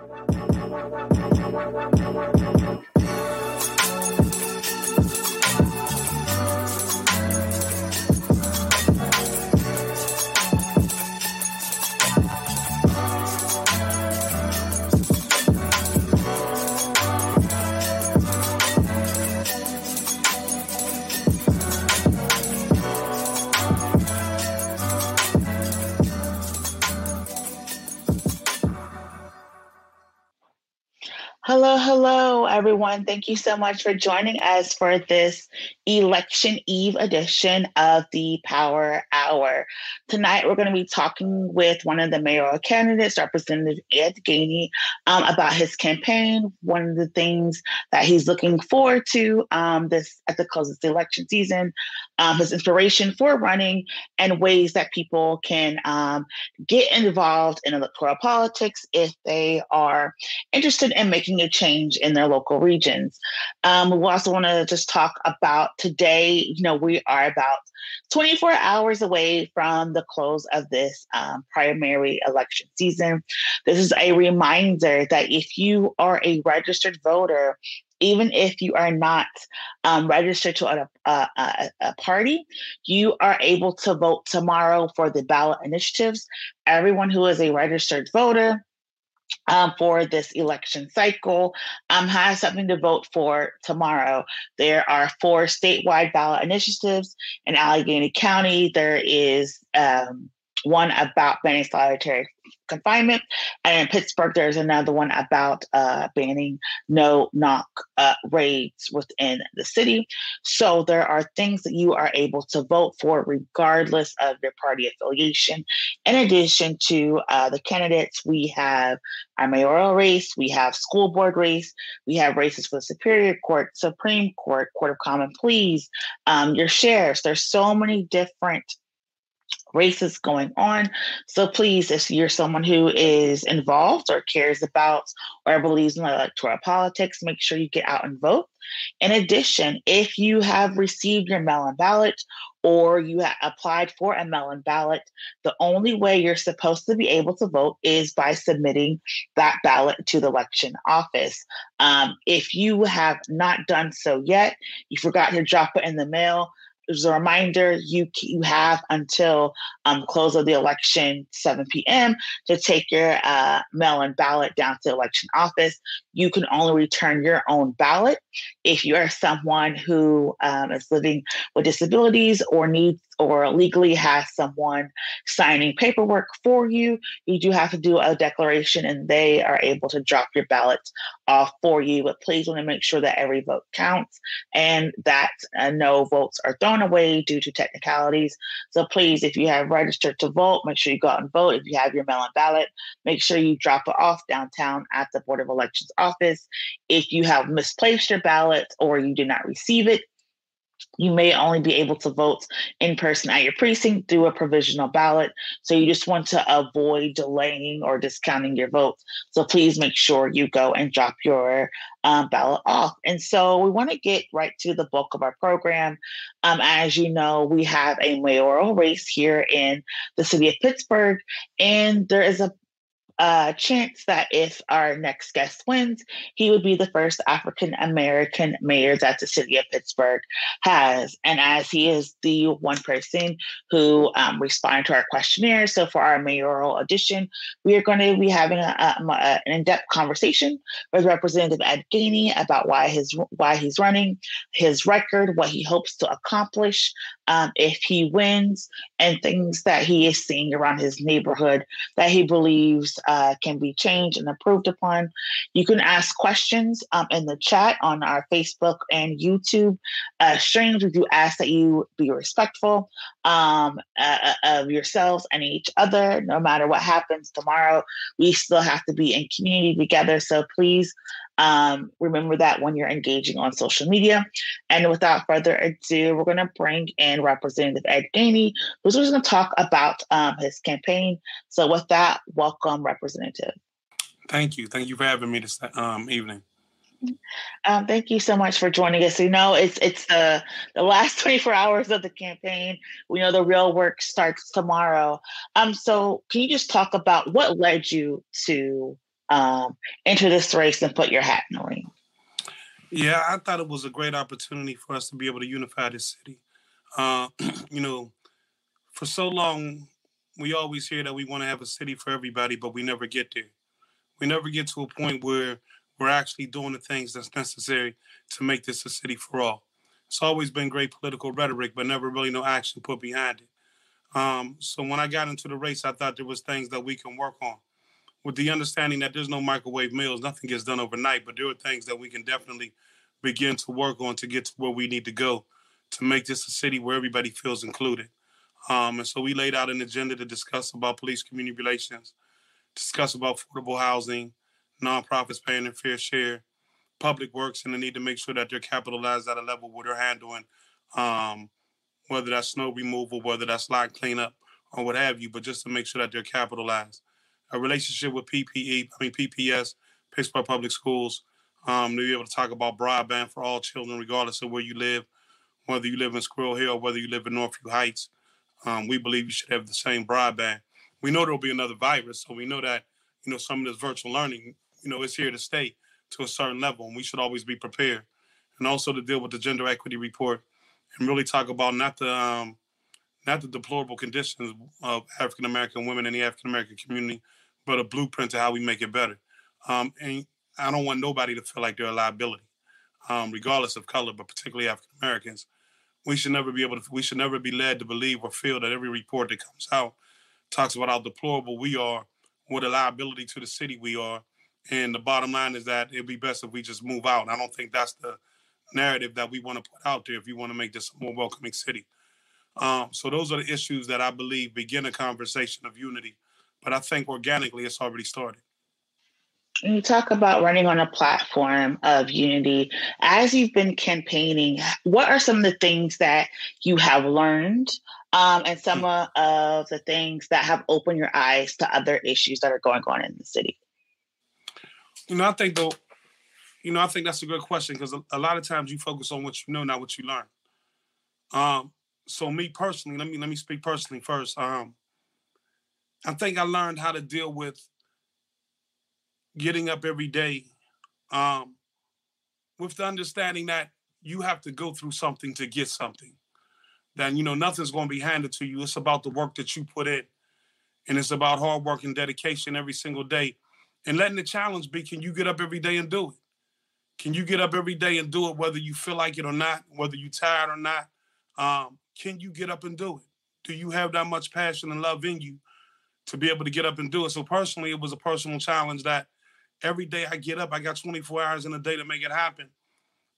Thank you. Hello, hello, everyone. Thank you so much for joining us for this election eve edition of the Power Hour. Tonight, we're going to be talking with one of the mayoral candidates, Representative Ed Gainey, um, about his campaign. One of the things that he's looking forward to um, this at the close of the election season, um, his inspiration for running, and ways that people can um, get involved in electoral politics if they are interested in making a change in their local regions. Um, we also want to just talk about today. You know, we are about 24 hours away from the close of this um, primary election season. This is a reminder that if you are a registered voter, even if you are not um, registered to a, a, a, a, party, you are able to vote tomorrow for the ballot initiatives. Everyone who is a registered voter um, for this election cycle um, has something to vote for tomorrow. There are four statewide ballot initiatives in Allegheny County. There is um, one about banning solitary confinement. And in Pittsburgh, there's another one about uh, banning no knock uh, raids within the city. So there are things that you are able to vote for regardless of your party affiliation. In addition to uh, the candidates, we have our mayoral race, we have school board race, we have races for the Superior Court, Supreme Court, Court of Common Pleas, um, your sheriffs. There's so many different races going on. So please, if you're someone who is involved or cares about or believes in electoral politics, make sure you get out and vote. In addition, if you have received your mail-in ballot or you applied for a mail-in ballot, the only way you're supposed to be able to vote is by submitting that ballot to the election office. Um, if you have not done so yet, you forgot to drop it in the mail, as a reminder, you you have until um, close of the election, 7 p.m., to take your uh, mail-in ballot down to the election office. You can only return your own ballot if you are someone who um, is living with disabilities or needs or legally has someone signing paperwork for you. You do have to do a declaration, and they are able to drop your ballot off for you. But please want to make sure that every vote counts and that uh, no votes are thrown away due to technicalities. So please, if you have registered to vote, make sure you go out and vote. If you have your mail-in ballot, make sure you drop it off downtown at the Board of Elections office. If you have misplaced your ballot or you did not receive it, you may only be able to vote in person at your precinct through a provisional ballot. So you just want to avoid delaying or discounting your vote. So please make sure you go and drop your um, ballot off. And so we want to get right to the bulk of our program. Um, as you know, we have a mayoral race here in the city of Pittsburgh, and there is a uh, chance that if our next guest wins, he would be the first African American mayor that the city of Pittsburgh has. And as he is the one person who um, responded to our questionnaire, so for our mayoral audition, we are going to be having a, a, an in-depth conversation with Representative Ed Gainey about why his why he's running, his record, what he hopes to accomplish um, if he wins, and things that he is seeing around his neighborhood that he believes uh, can be changed and improved upon. You can ask questions um, in the chat on our Facebook and YouTube uh, streams. We do ask that you be respectful um, uh, uh, of yourselves and each other. No matter what happens tomorrow, we still have to be in community together. So please um, remember that when you're engaging on social media. And without further ado, we're going to bring in Representative Ed Gainey, who's going to talk about um, his campaign. So, with that, welcome, Representative. Thank you. Thank you for having me this um, evening. Um, thank you so much for joining us. You know, it's it's the the last 24 hours of the campaign. We know the real work starts tomorrow. Um, so can you just talk about what led you to um, enter this race and put your hat in the ring? Yeah, I thought it was a great opportunity for us to be able to unify this city. Uh, you know, for so long, we always hear that we want to have a city for everybody, but we never get there. We never get to a point where we're actually doing the things that's necessary to make this a city for all. It's always been great political rhetoric, but never really no action put behind it. Um, so when I got into the race, I thought there was things that we can work on, with the understanding that there's no microwave meals. Nothing gets done overnight, but there are things that we can definitely begin to work on to get to where we need to go to make this a city where everybody feels included. Um, and so we laid out an agenda to discuss about police community relations, discuss about affordable housing, nonprofits paying their fair share, public works, and the need to make sure that they're capitalized at a level where they're handling, um, whether that's snow removal, whether that's lot cleanup, or what have you, but just to make sure that they're capitalized. A relationship with PPE, I mean PPS, Pittsburgh Public Schools, um, to be able to talk about broadband for all children, regardless of where you live, whether you live in Squirrel Hill whether you live in Northview Heights. Um, we believe you should have the same broadband. We know there will be another virus, so we know that you know some of this virtual learning, you know, is here to stay to a certain level, and we should always be prepared. And also to deal with the gender equity report and really talk about not the um, not the deplorable conditions of African American women in the African American community, but a blueprint to how we make it better. Um, and I don't want nobody to feel like they're a liability, um, regardless of color, but particularly African Americans. We should never be able to. We should never be led to believe or feel that every report that comes out talks about how deplorable we are, what a liability to the city we are, and the bottom line is that it'd be best if we just move out. I don't think that's the narrative that we want to put out there if you want to make this a more welcoming city. Um, so those are the issues that I believe begin a conversation of unity. But I think organically it's already started. When you talk about running on a platform of unity. As you've been campaigning, what are some of the things that you have learned um, and some mm. of the things that have opened your eyes to other issues that are going on in the city? You know, I think though, you know, I think that's a good question because a, a, lot of times you focus on what you know, not what you learn. Um, so me personally, let me let me speak personally first. Um, I think I learned how to deal with getting up every day um, with the understanding that you have to go through something to get something. That you know nothing's going to be handed to you. It's about the work that you put in, and it's about hard work and dedication every single day and letting the challenge be can you get up every day and do it? Can you get up every day and do it whether you feel like it or not, whether you're tired or not? Um, can you get up and do it? Do you have that much passion and love in you to be able to get up and do it? So personally, it was a personal challenge that every day I get up, I got 24 hours in a day to make it happen.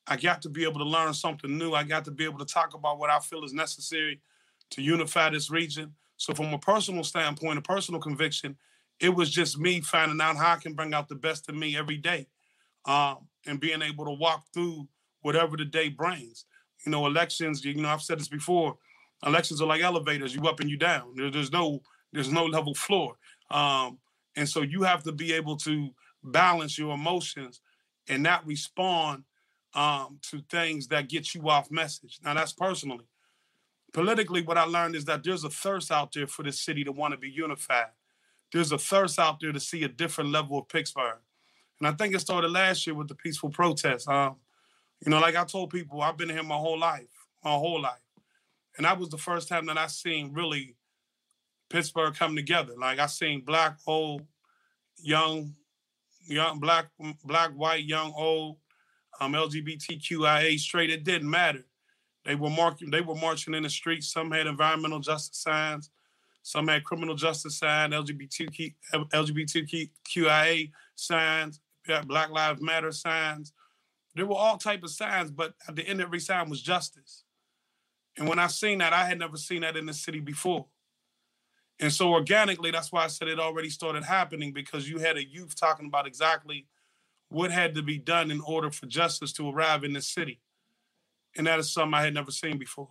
I got to be able to learn something new. I got to be able to talk about what I feel is necessary to unify this region. So, from a personal standpoint, a personal conviction, it was just me finding out how I can bring out the best of me every day, um, and being able to walk through whatever the day brings. You know, elections. You know, I've said this before. Elections are like elevators. You up and you down. There, there's no there's no level floor, um, and so you have to be able to balance your emotions and not respond um, to things that get you off message. Now that's personally. Politically, what I learned is that there's a thirst out there for this city to want to be unified there's a thirst out there to see a different level of Pittsburgh. And I think it started last year with the peaceful protests. Um, you know, like I told people, I've been here my whole life, my whole life. And that was the first time that I seen really Pittsburgh come together. Like I seen black, old, young, young, black, black, white, young, old, um, LGBTQIA straight. It didn't matter. They were marking, they were marching in the streets. Some had environmental justice signs. Some had criminal justice signs, LGBTQ, LGBTQIA signs, Black Lives Matter signs. There were all type of signs, but at the end of every sign was justice. And when I seen that, I had never seen that in the city before. And so organically, that's why I said it already started happening because you had a youth talking about exactly what had to be done in order for justice to arrive in this city. And that is something I had never seen before.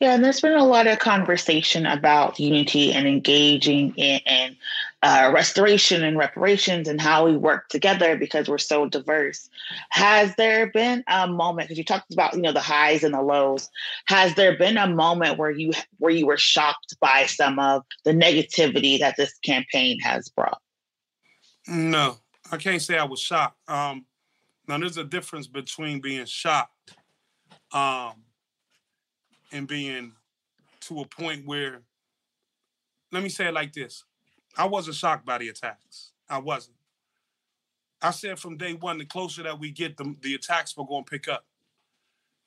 Yeah, and there's been a lot of conversation about unity and engaging in, in uh, restoration and reparations and how we work together because we're so diverse. Has there been a moment? Because you talked about you know the highs and the lows. Has there been a moment where you where you were shocked by some of the negativity that this campaign has brought? No, I can't say I was shocked. Um, now there's a difference between being shocked um, and being to a point where, let me say it like this: I wasn't shocked by the attacks. I wasn't. I said from day one, the closer that we get, the, the attacks were going to pick up.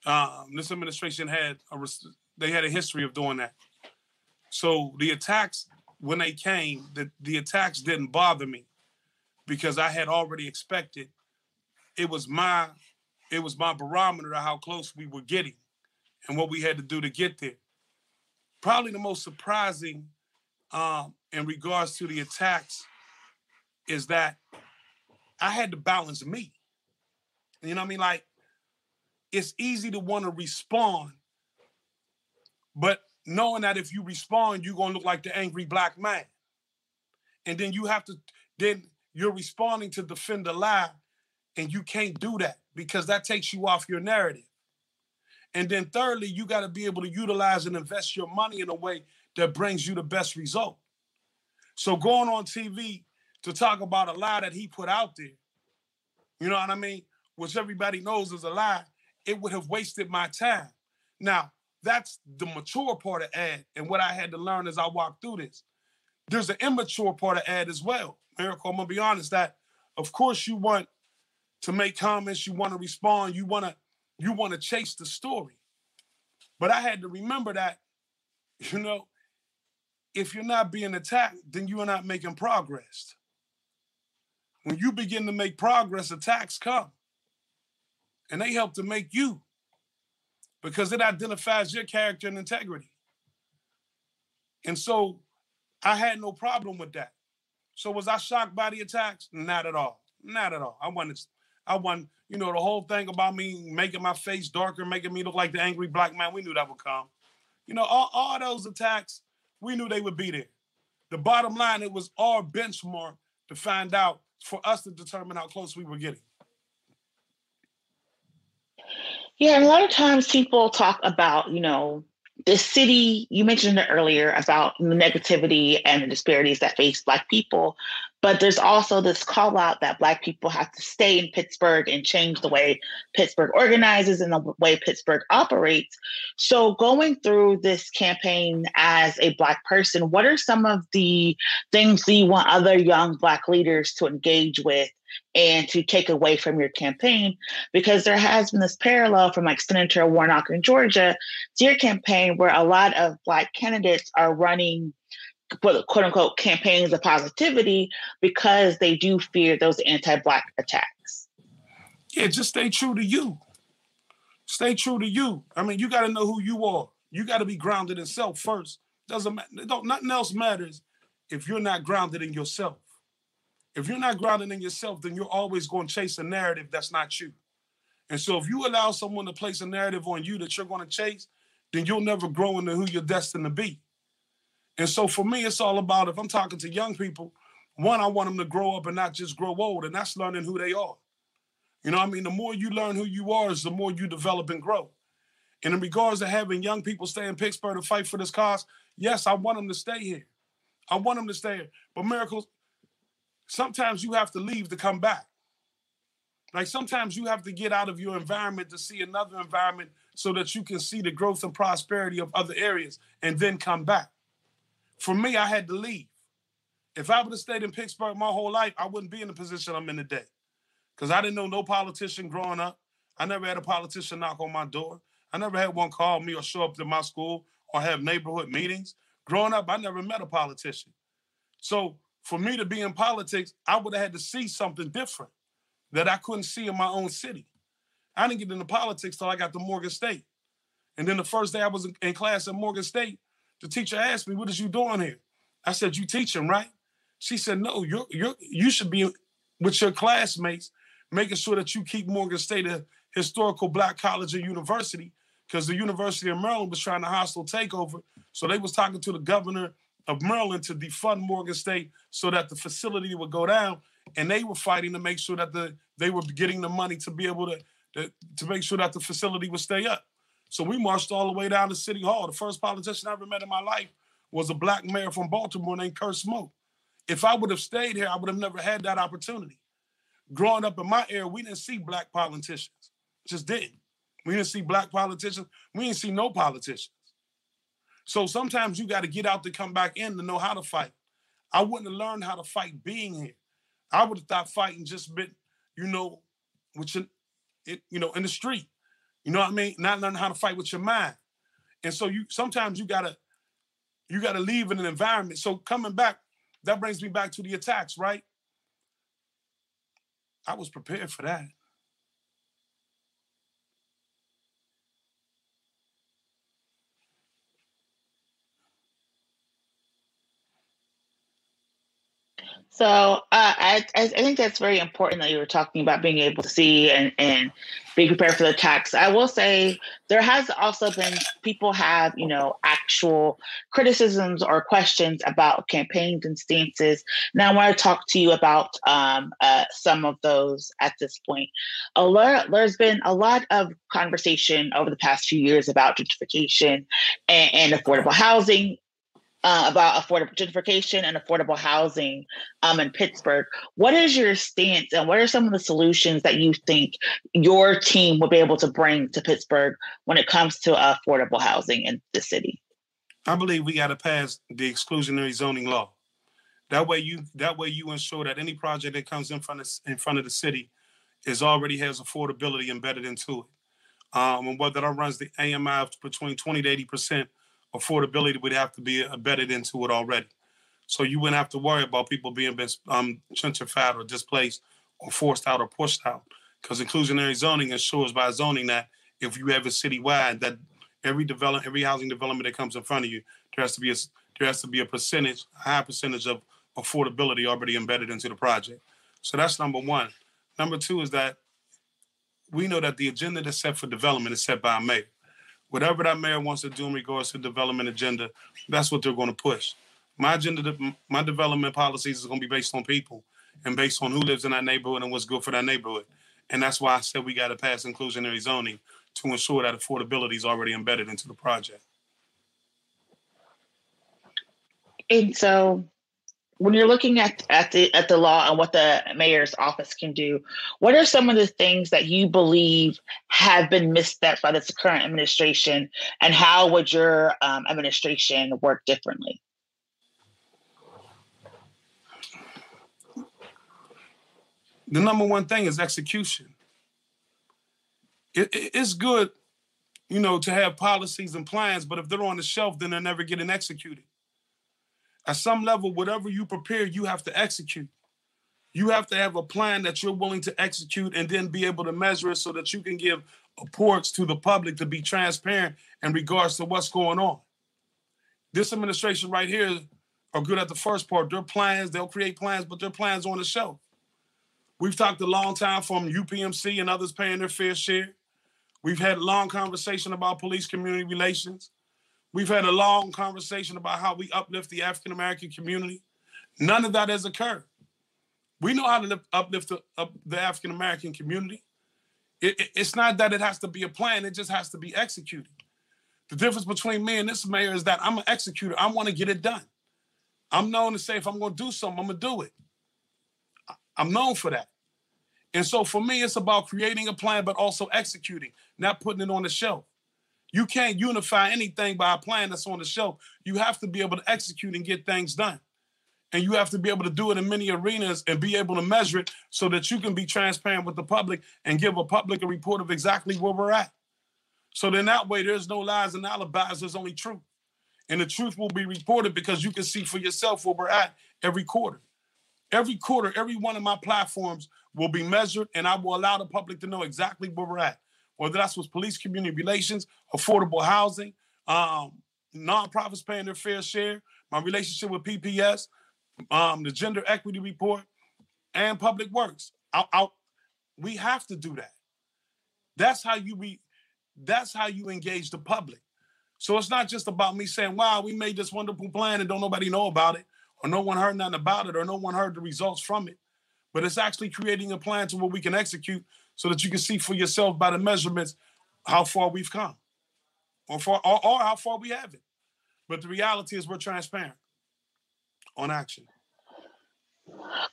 Um, this administration had a they had a history of doing that. So the attacks, when they came, the, the attacks didn't bother me because I had already expected. It was my it was my barometer of how close we were getting and what we had to do to get there. Probably the most surprising um, in regards to the attacks is that I had to balance me. You know what I mean? Like, it's easy to want to respond, but knowing that if you respond, you're gonna look like the angry black man. And then you have to, then you're responding to defend the lie, and you can't do that because that takes you off your narrative. And then thirdly, you got to be able to utilize and invest your money in a way that brings you the best result. So going on TV to talk about a lie that he put out there, you know what I mean, which everybody knows is a lie, it would have wasted my time. Now, that's the mature part of Ed. And what I had to learn as I walked through this. There's an immature part of Ed as well. Miracle, I'm gonna be honest, that of course you want to make comments, you want to respond, you want to you want to chase the story. But I had to remember that, you know, if you're not being attacked, then you are not making progress. When you begin to make progress, attacks come. And they help to make you because it identifies your character and integrity. And so I had no problem with that. So was I shocked by the attacks? Not at all. Not at all. I wanted, I want, you know, the whole thing about me making my face darker, making me look like the angry black man. We knew that would come. You know, all, all those attacks, we knew they would be there. The bottom line, it was our benchmark to find out for us to determine how close we were getting. Yeah, and a lot of times people talk about, you know, the city, you mentioned it earlier about the negativity and the disparities that face Black people. But there's also this call out that Black people have to stay in Pittsburgh and change the way Pittsburgh organizes and the way Pittsburgh operates. So, going through this campaign as a Black person, what are some of the things that you want other young Black leaders to engage with and to take away from your campaign because there has been this parallel from like Senator Warnock in Georgia to your campaign where a lot of black candidates are running quote unquote campaigns of positivity because they do fear those anti-black attacks. Yeah, just stay true to you. Stay true to you. I mean, you got to know who you are. You got to be grounded in self first. Doesn't matter. Don't nothing else matters if you're not grounded in yourself. If you're not grounded in yourself, then you're always going to chase a narrative that's not you. And so if you allow someone to place a narrative on you that you're going to chase, then you'll never grow into who you're destined to be. And so for me, it's all about if I'm talking to young people, one, I want them to grow up and not just grow old, and that's learning who they are. You know I mean? The more you learn who you are, is the more you develop and grow. And in regards to having young people stay in Pittsburgh to fight for this cause, yes, I want them to stay here. I want them to stay here. But miracles, sometimes you have to leave to come back. Like sometimes you have to get out of your environment to see another environment so that you can see the growth and prosperity of other areas and then come back. For me, I had to leave. If I would have stayed in Pittsburgh my whole life, I wouldn't be in the position I'm in today. Because I didn't know no politician growing up. I never had a politician knock on my door. I never had one call me or show up to my school or have neighborhood meetings. Growing up, I never met a politician. So for me to be in politics, I would have had to see something different that I couldn't see in my own city. I didn't get into politics till I got to Morgan State. And then the first day I was in class at Morgan State, the teacher asked me, "What is you doing here?" I said, "You teaching, right?" She said, "No, you're you're, you should be with your classmates, making sure that you keep Morgan State a historical black college and university, because the University of Maryland was trying to hostile takeover. So they was talking to the governor of Maryland to defund Morgan State so that the facility would go down. And they were fighting to make sure that the they were getting the money to be able to, to, to make sure that the facility would stay up. So we marched all the way down to City Hall. The first politician I ever met in my life was a black mayor from Baltimore named Kurt Schmoke. If I would have stayed here, I would have never had that opportunity. Growing up in my era, we didn't see black politicians. Just didn't. We didn't see black politicians. We didn't see no politicians. So sometimes you got to get out to come back in to know how to fight. I wouldn't have learned how to fight being here. I would have thought fighting just been, you know, with your, it, you know, in the street. You know what I mean? Not learning how to fight with your mind. And so you sometimes you gotta you gotta leave in an environment. So coming back, that brings me back to the attacks, right? I was prepared for that. So uh, I, I think that's very important that you were talking about being able to see and, and being prepared for the attacks. I will say there has also been people have, you know, actual criticisms or questions about campaigns and stances. Now I want to talk to you about um, uh, some of those at this point. Lot, there's been a lot of conversation over the past few years about gentrification and, and affordable housing uh, about affordable gentrification and affordable housing um, in Pittsburgh. What is your stance, and what are some of the solutions that you think your team will be able to bring to Pittsburgh when it comes to affordable housing in the city? I believe we got to pass the exclusionary zoning law. That way, you that way you ensure that any project that comes in front of in front of the city is already has affordability embedded into it. Um, and whether that runs the AMI between 20 to 80 percent affordability would have to be embedded into it already. So you wouldn't have to worry about people being um, gentrified or displaced or forced out or pushed out. Because inclusionary zoning ensures by zoning that if you have a citywide, that every develop, every housing development that comes in front of you, there has to be a there has to be a percentage, a high percentage of affordability already embedded into the project. So that's number one. Number two is that we know that the agenda that's set for development is set by a mayor whatever that mayor wants to do in regards to development agenda, that's what they're going to push. My agenda, my development policies is going to be based on people and based on who lives in that neighborhood and what's good for that neighborhood. And that's why I said we got to pass inclusionary zoning to ensure that affordability is already embedded into the project. And so when you're looking at, at the at the law and what the mayor's office can do, what are some of the things that you believe have been misstepped by this current administration, and how would your um, administration work differently? The number one thing is execution. It, it, it's good, you know, to have policies and plans, but if they're on the shelf, then they're never getting executed at some level, whatever you prepare, you have to execute. You have to have a plan that you're willing to execute and then be able to measure it so that you can give reports to the public to be transparent in regards to what's going on. This administration right here are good at the first part. Their plans, they'll create plans, but their plans on the shelf. We've talked a long time from UPMC and others paying their fair share. We've had a long conversation about police community relations. We've had a long conversation about how we uplift the African American community. None of that has occurred. We know how to lift, uplift the, up the African American community. It, it, it's not that it has to be a plan, it just has to be executed. The difference between me and this mayor is that I'm an executor. I want to get it done. I'm known to say if I'm going to do something, I'm going to do it. I'm known for that. And so for me, it's about creating a plan, but also executing, not putting it on the shelf. You can't unify anything by a plan that's on the shelf. You have to be able to execute and get things done. And you have to be able to do it in many arenas and be able to measure it so that you can be transparent with the public and give a public a report of exactly where we're at. So then that way there's no lies and alibis, there's only truth. And the truth will be reported because you can see for yourself where we're at every quarter. Every quarter, every one of my platforms will be measured, and I will allow the public to know exactly where we're at whether that's with police community relations, affordable housing, um, nonprofits paying their fair share, my relationship with PPS, um, the gender equity report, and public works. I, I, we have to do that. That's how you be. That's how you engage the public. So it's not just about me saying, "Wow, we made this wonderful plan and don't nobody know about it, or no one heard nothing about it, or no one heard the results from it." But it's actually creating a plan to where we can execute so that you can see for yourself by the measurements how far we've come or, far, or, or how far we haven't. But the reality is we're transparent on action.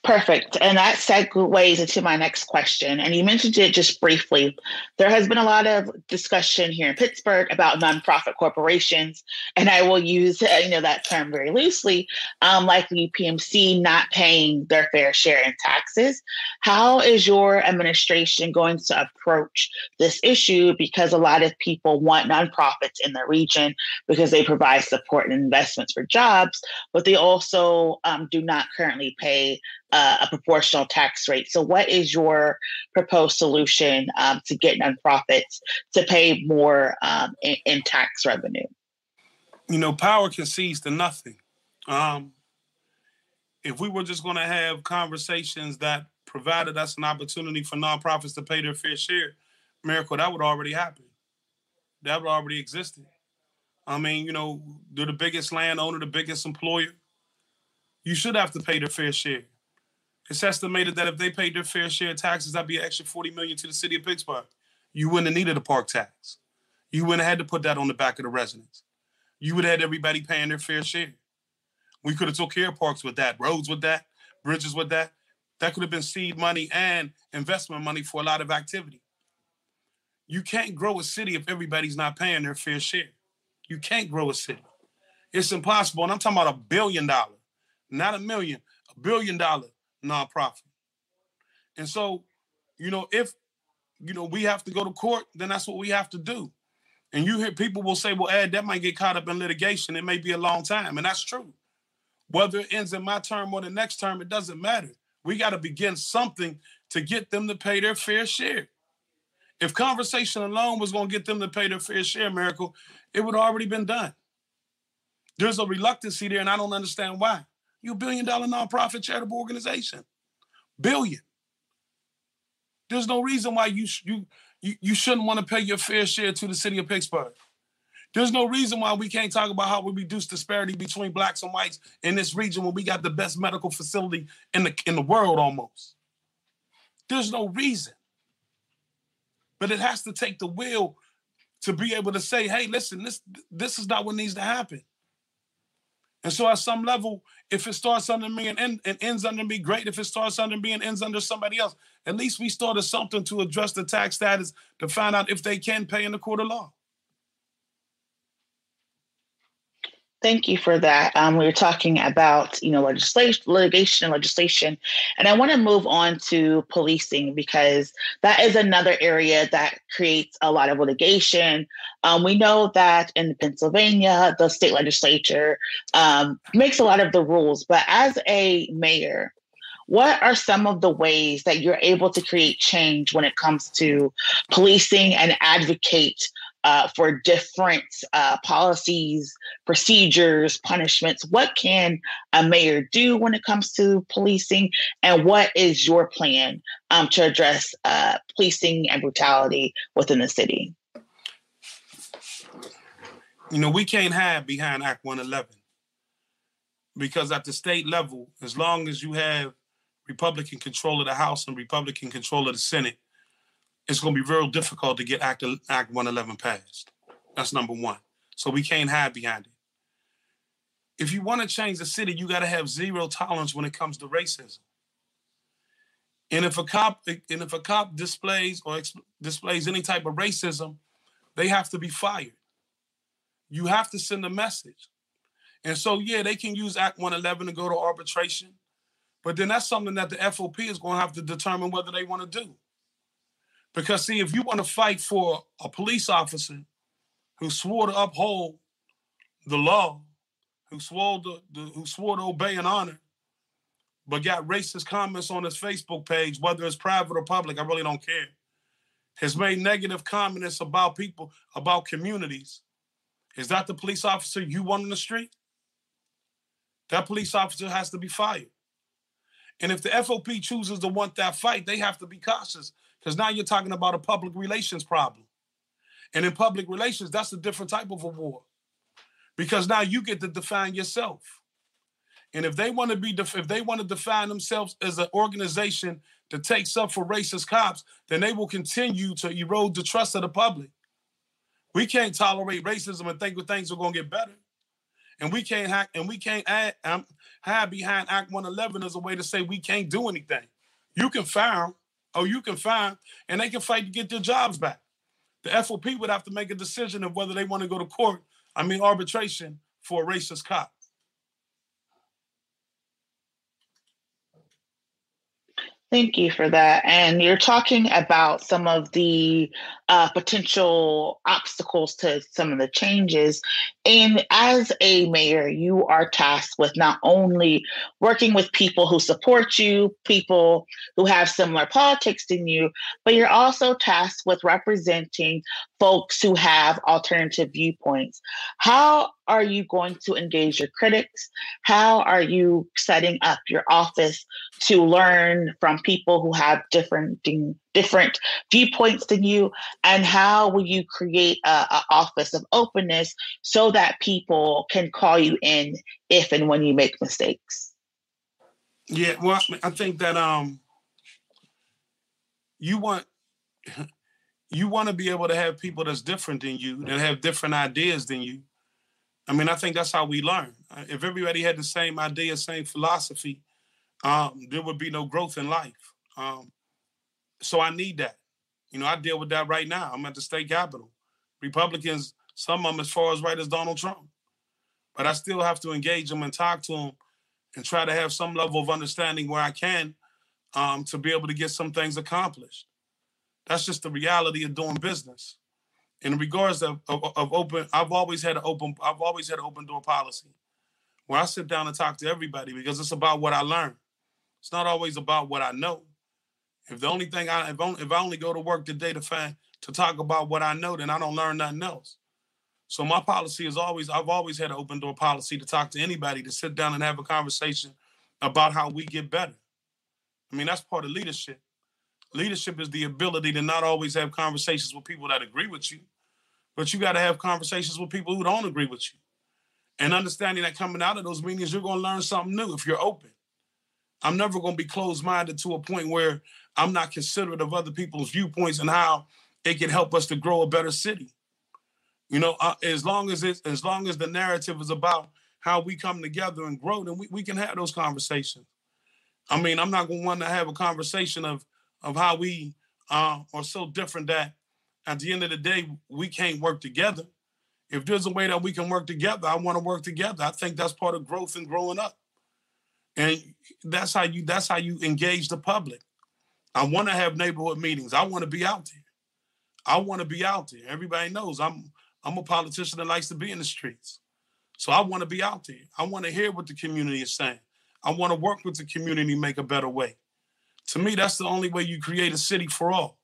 Perfect. And that segues into my next question. And you mentioned it just briefly. There has been a lot of discussion here in Pittsburgh about nonprofit corporations, and I will use you know that term very loosely, um, like the PMC not paying their fair share in taxes. How is your administration going to approach this issue? Because a lot of people want nonprofits in the region because they provide support and investments for jobs, but they also um, do not currently pay uh, a proportional tax rate. So, what is your proposed solution um, to get nonprofits to pay more um, in, in, tax revenue? You know, power concedes to nothing. Um, if we were just going to have conversations that provided us an opportunity for nonprofits to pay their fair share, miracle that would already happen. That would already existed. I mean, you know, they're the biggest landowner, the biggest employer. You should have to pay their fair share. It's estimated that if they paid their fair share of taxes, that'd be an extra 40 million to the city of Pittsburgh. You wouldn't have needed a park tax. You wouldn't have had to put that on the back of the residents. You would have had everybody paying their fair share. We could have took care of parks with that, roads with that, bridges with that. That could have been seed money and investment money for a lot of activity. You can't grow a city if everybody's not paying their fair share. You can't grow a city. It's impossible. And I'm talking about a billion dollar, not a million, a billion dollar nonprofit. And so, you know, if you know we have to go to court, then that's what we have to do. And you hear people will say, "Well, Ed, that might get caught up in litigation. It may be a long time," and that's true. Whether it ends in my term or the next term, it doesn't matter. We got to begin something to get them to pay their fair share. If conversation alone was going to get them to pay their fair share, miracle, it would already been done. There's a reluctancy there, and I don't understand why. You're a billion dollar nonprofit charitable organization. Billion. There's no reason why you you you, you shouldn't want to pay your fair share to the city of Pittsburgh. There's no reason why we can't talk about how we reduce disparity between blacks and whites in this region when we got the best medical facility in the in the world almost. There's no reason. But it has to take the will to be able to say, hey, listen, this this is not what needs to happen. And so at some level, if it starts under me and, end, and ends under me, great. If it starts under me and ends under somebody else, at least we started something to address the tax status to find out if they can pay in the court of law. Thank you for that. Um, we were talking about, you know, legislation, litigation, and legislation, and I want to move on to policing because that is another area that creates a lot of litigation. Um, we know that in Pennsylvania, the state legislature um, makes a lot of the rules, but as a mayor, what are some of the ways that you're able to create change when it comes to policing and advocate uh, for different uh, policies, procedures, punishments. What can a mayor do when it comes to policing? And what is your plan um, to address uh, policing and brutality within the city? You know, we can't hide behind Act 111 because at the state level, as long as you have Republican control of the House and Republican control of the Senate, it's going to be real difficult to get Act, Act 111 passed. That's number one. So we can't hide behind it. If you want to change the city, you got to have zero tolerance when it comes to racism. And if a cop and if a cop displays or displays any type of racism, they have to be fired. You have to send a message. And so, yeah, they can use Act 111 to go to arbitration, but then that's something that the FOP is going to have to determine whether they want to do. Because see, if you want to fight for a police officer who swore to uphold the law, who swore to, who swore to obey and honor, but got racist comments on his Facebook page, whether it's private or public, I really don't care. Has made negative comments about people, about communities. Is that the police officer you want in the street? That police officer has to be fired. And if the FOP chooses to want that fight, they have to be cautious because now you're talking about a public relations problem. And in public relations, that's a different type of a war. Because now you get to define yourself. And if they want to be, if they want to define themselves as an organization that takes up for racist cops, then they will continue to erode the trust of the public. We can't tolerate racism and think that things are going to get better. And we can't ha- and we can't add, um, hide behind Act 111 as a way to say we can't do anything. You can fire or you can fire, and they can fight to get their jobs back. The FOP would have to make a decision of whether they want to go to court, I mean arbitration, for a racist cop. Thank you for that. And you're talking about some of the uh, potential obstacles to some of the changes. And as a mayor, you are tasked with not only working with people who support you, people who have similar politics than you, but you're also tasked with representing folks who have alternative viewpoints. How are you going to engage your critics? How are you setting up your office to learn from people who have different different viewpoints than you? And how will you create a, office of openness so that people can call you in if and when you make mistakes? Yeah, well, I think that um, you want you want to be able to have people that's different than you, that have different ideas than you. I mean, I think that's how we learn. Uh, if everybody had the same idea, same philosophy, um, there would be no growth in life. Um, so I need that. You know, I deal with that right now. I'm at the state capitol. Republicans, some of them as far as right as Donald Trump. But I still have to engage them and talk to them and try to have some level of understanding where I can um, to be able to get some things accomplished. That's just the reality of doing business. In regards of, of, of open, I've always had an open, I've always had an open door policy where I sit down and talk to everybody because it's about what I learn. It's not always about what I know. If the only thing I if, only, if I only go to work today to find to talk about what I know, then I don't learn nothing else. So my policy is always I've always had an open door policy to talk to anybody to sit down and have a conversation about how we get better. I mean that's part of leadership. Leadership is the ability to not always have conversations with people that agree with you, but you got to have conversations with people who don't agree with you. And understanding that coming out of those meetings, you're going to learn something new if you're open. I'm never going to be closed minded to a point where I'm not considerate of other people's viewpoints and how it can help us to grow a better city. You know, uh, as long as it's as long as the narrative is about how we come together and grow, then we, we can have those conversations. I mean, I'm not going to want to have a conversation of of how we uh, are so different that at the end of the day, we can't work together. If there's a way that we can work together, I want to work together. I think that's part of growth and growing up. And that's how you that's how you engage the public. I want to have neighborhood meetings. I want to be out there. I want to be out there. Everybody knows I'm I'm a politician that likes to be in the streets. So I want to be out there. I want to hear what the community is saying. I want to work with the community, make a better way. To me, that's the only way you create a city for all.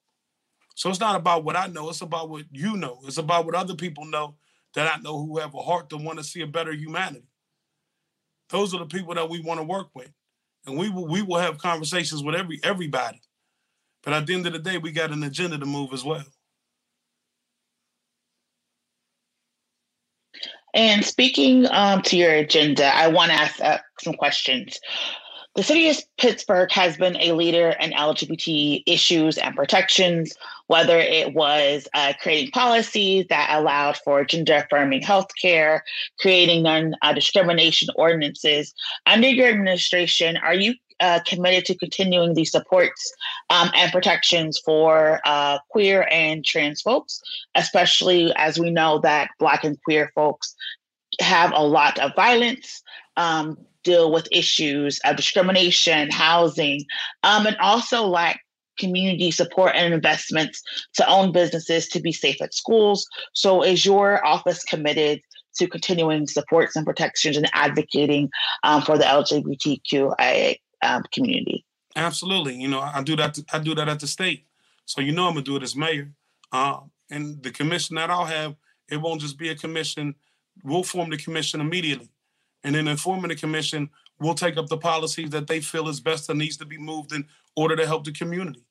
So it's not about what I know, it's about what you know. It's about what other people know that I know who have a heart to want to see a better humanity. Those are the people that we want to work with. And we will we will have conversations with every everybody. But at the end of the day, we got an agenda to move as well. And speaking um, to your agenda, I want to ask uh, some questions. The city of Pittsburgh has been a leader in LGBT issues and protections, whether it was uh, creating policies that allowed for gender affirming healthcare, creating non discrimination ordinances. Under your administration, are you uh, committed to continuing these supports um, and protections for uh, queer and trans folks, especially as we know that Black and queer folks have a lot of violence. Um, deal with issues of discrimination, housing, um, and also lack community support and investments to own businesses to be safe at schools. So, is your office committed to continuing supports and protections and advocating um, for the LGBTQIA um, community? Absolutely. You know, I do that. I do that at the state. So you know, I'm gonna do it as mayor. Uh, and the commission that I'll have, it won't just be a commission. We'll form the commission immediately and then informing the commission will take up the policies that they feel is best that needs to be moved in order to help the community.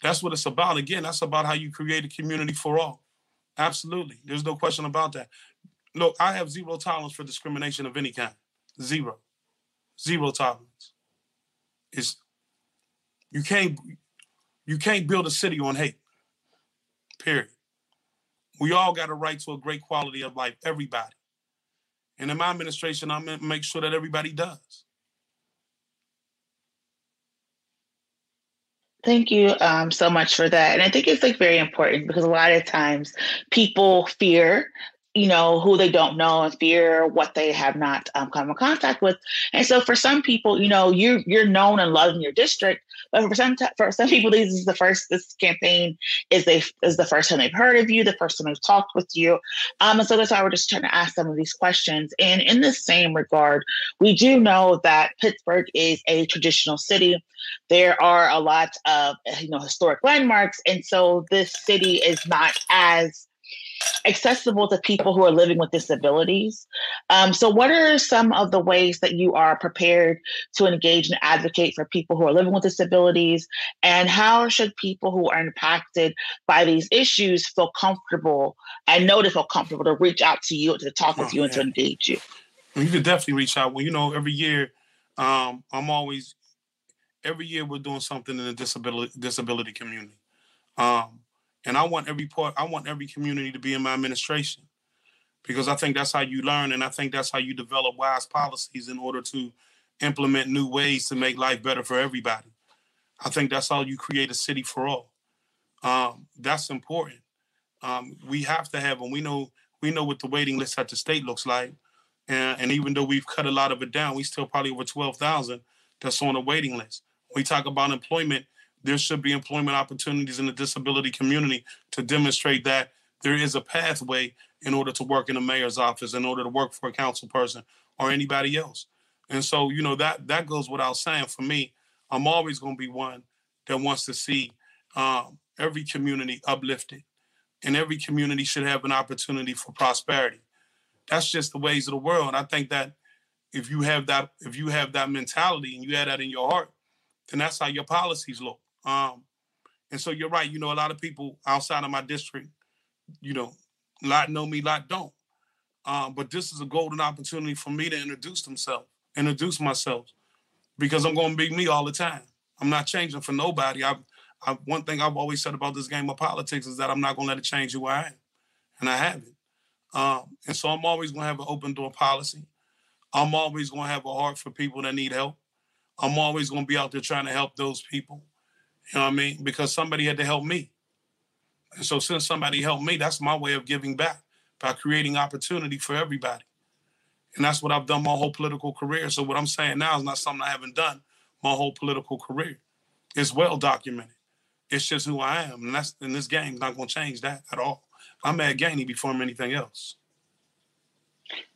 That's what it's about. Again, that's about how you create a community for all. Absolutely. There's no question about that. Look, I have zero tolerance for discrimination of any kind. Zero. Zero tolerance. It's you can't you can't build a city on hate. Period. We all got a right to a great quality of life, everybody. And in my administration, I'm going to make sure that everybody does. Thank you um, so much for that. And I think it's like very important because a lot of times people fear you know who they don't know and fear what they have not um, come in contact with. And so for some people you know you you're known and loved in your district but for some for some people this is the first this campaign is they is the first time they've heard of you the first time they've talked with you. Um, and so that's why we're just trying to ask some of these questions. And in the same regard we do know that pittsburgh is a traditional city. There are a lot of you know historic landmarks. And so this city is not as accessible to people who are living with disabilities. Um, so, what are some of the ways that you are prepared to engage and advocate for people who are living with disabilities? And how should people who are impacted by these issues feel comfortable and know to feel comfortable to reach out to you, to talk with oh, you, and to engage you? You can definitely reach out. Well, you know, every year, um, I'm always every year we're doing something in the disability disability community. Um, and I want every part, I want every community to be in my administration because I think that's how you learn and I think that's how you develop wise policies in order to implement new ways to make life better for everybody. I think that's how you create a city for all. Um, that's important. Um, we have to have, and we know we know what the waiting list at the state looks like, and, and even though we've cut a lot of it down, we still probably over twelve thousand that's on the waiting list. we talk about employment, there should be employment opportunities in the disability community to demonstrate that there is a pathway in order to work in a mayor's office, in order to work for a council person or anybody else. And so, you know, that that goes without saying. For me, I'm always going to be one that wants to see um, every community uplifted, and every community should have an opportunity for prosperity. That's just the ways of the world. I think that if you have that, if you have that mentality and you have that in your heart, then that's how your policies look. Um, and so you're right. You know, a lot of people outside of my district, you know, a lot know me, a lot don't. Um, but this is a golden opportunity for me to introduce themselves, introduce myself, because I'm going to be me all the time. I'm not changing for nobody. I, I, one thing I've always said about this game of politics is that I'm not going to let it change who I am, and I haven't. Um, and so I'm always going to have an open door policy. I'm always going to have a heart for people that need help. I'm always going to be out there trying to help those people. You know what I mean? Because somebody had to help me. And so since somebody helped me, that's my way of giving back by creating opportunity for everybody. And that's what I've done my whole political career. So what I'm saying now is not something I haven't done my whole political career. It's well documented. It's just who I am. And that's in this game's not gonna change that at all. I'm Ed Gainey before I'm anything else.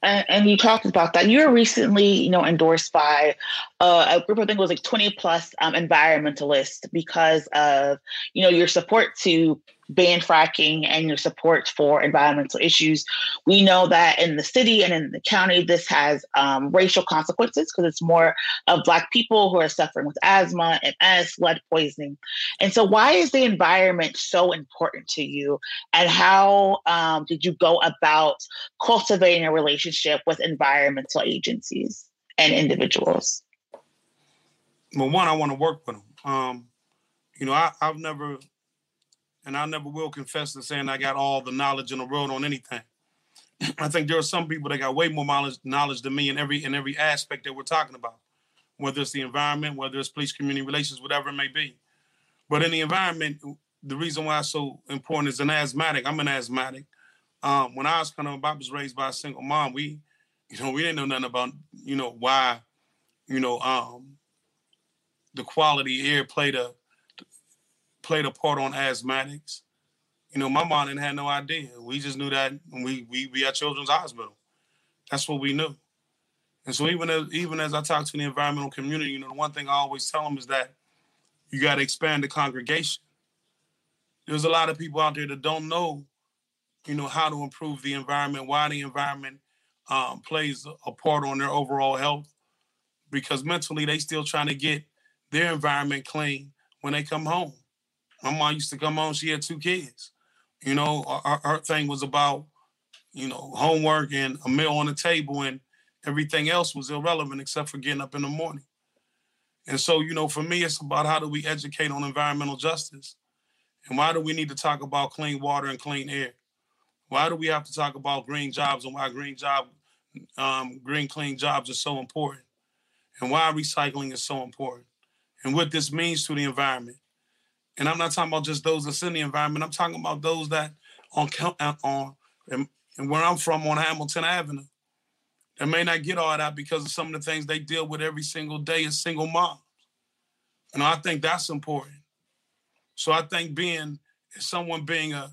And, and, you talked about that. You were recently, you know, endorsed by uh, a group, I think it was like 20 plus um, environmentalists because of, you know, your support to ban fracking and your support for environmental issues. We know that in the city and in the county, this has um, racial consequences because it's more of Black people who are suffering with asthma and as lead poisoning. And so, why is the environment so important to you? And how um, did you go about cultivating a relationship with environmental agencies and individuals? Well, one, I want to work with them. Um, you know, I, I've never and I never will confess to saying I got all the knowledge in the world on anything. I think there are some people that got way more knowledge, knowledge than me in every in every aspect that we're talking about, whether it's the environment, whether it's police community relations, whatever it may be. But in the environment, the reason why it's so important is an asthmatic. I'm an asthmatic. Um, when I was kind of, I was raised by a single mom. We, you know, we didn't know nothing about, you know, why, you know, um, the quality air played a played a part on asthmatics. You know, my mom didn't have no idea. We just knew that when we we at Children's Hospital. That's what we knew. And so even as even as I talk to the environmental community, you know, the one thing I always tell them is that you got to expand the congregation. There's a lot of people out there that don't know, you know, how to improve the environment, why the environment um, plays a part on their overall health, because mentally they still trying to get their environment clean when they come home. My mom used to come home. She had two kids. You know, her, her thing was about, you know, homework and a meal on the table, and everything else was irrelevant except for getting up in the morning. And so, you know, for me, it's about how do we educate on environmental justice, and why do we need to talk about clean water and clean air? Why do we have to talk about green jobs and why green job, um, green clean jobs are so important, and why recycling is so important, and what this means to the environment, And I'm not talking about just those that's in the environment. I'm talking about those that on on and, and where I'm from on Hamilton Avenue. They may not get all that because of some of the things they deal with every single day as single moms. And I think that's important. So I think being someone being a,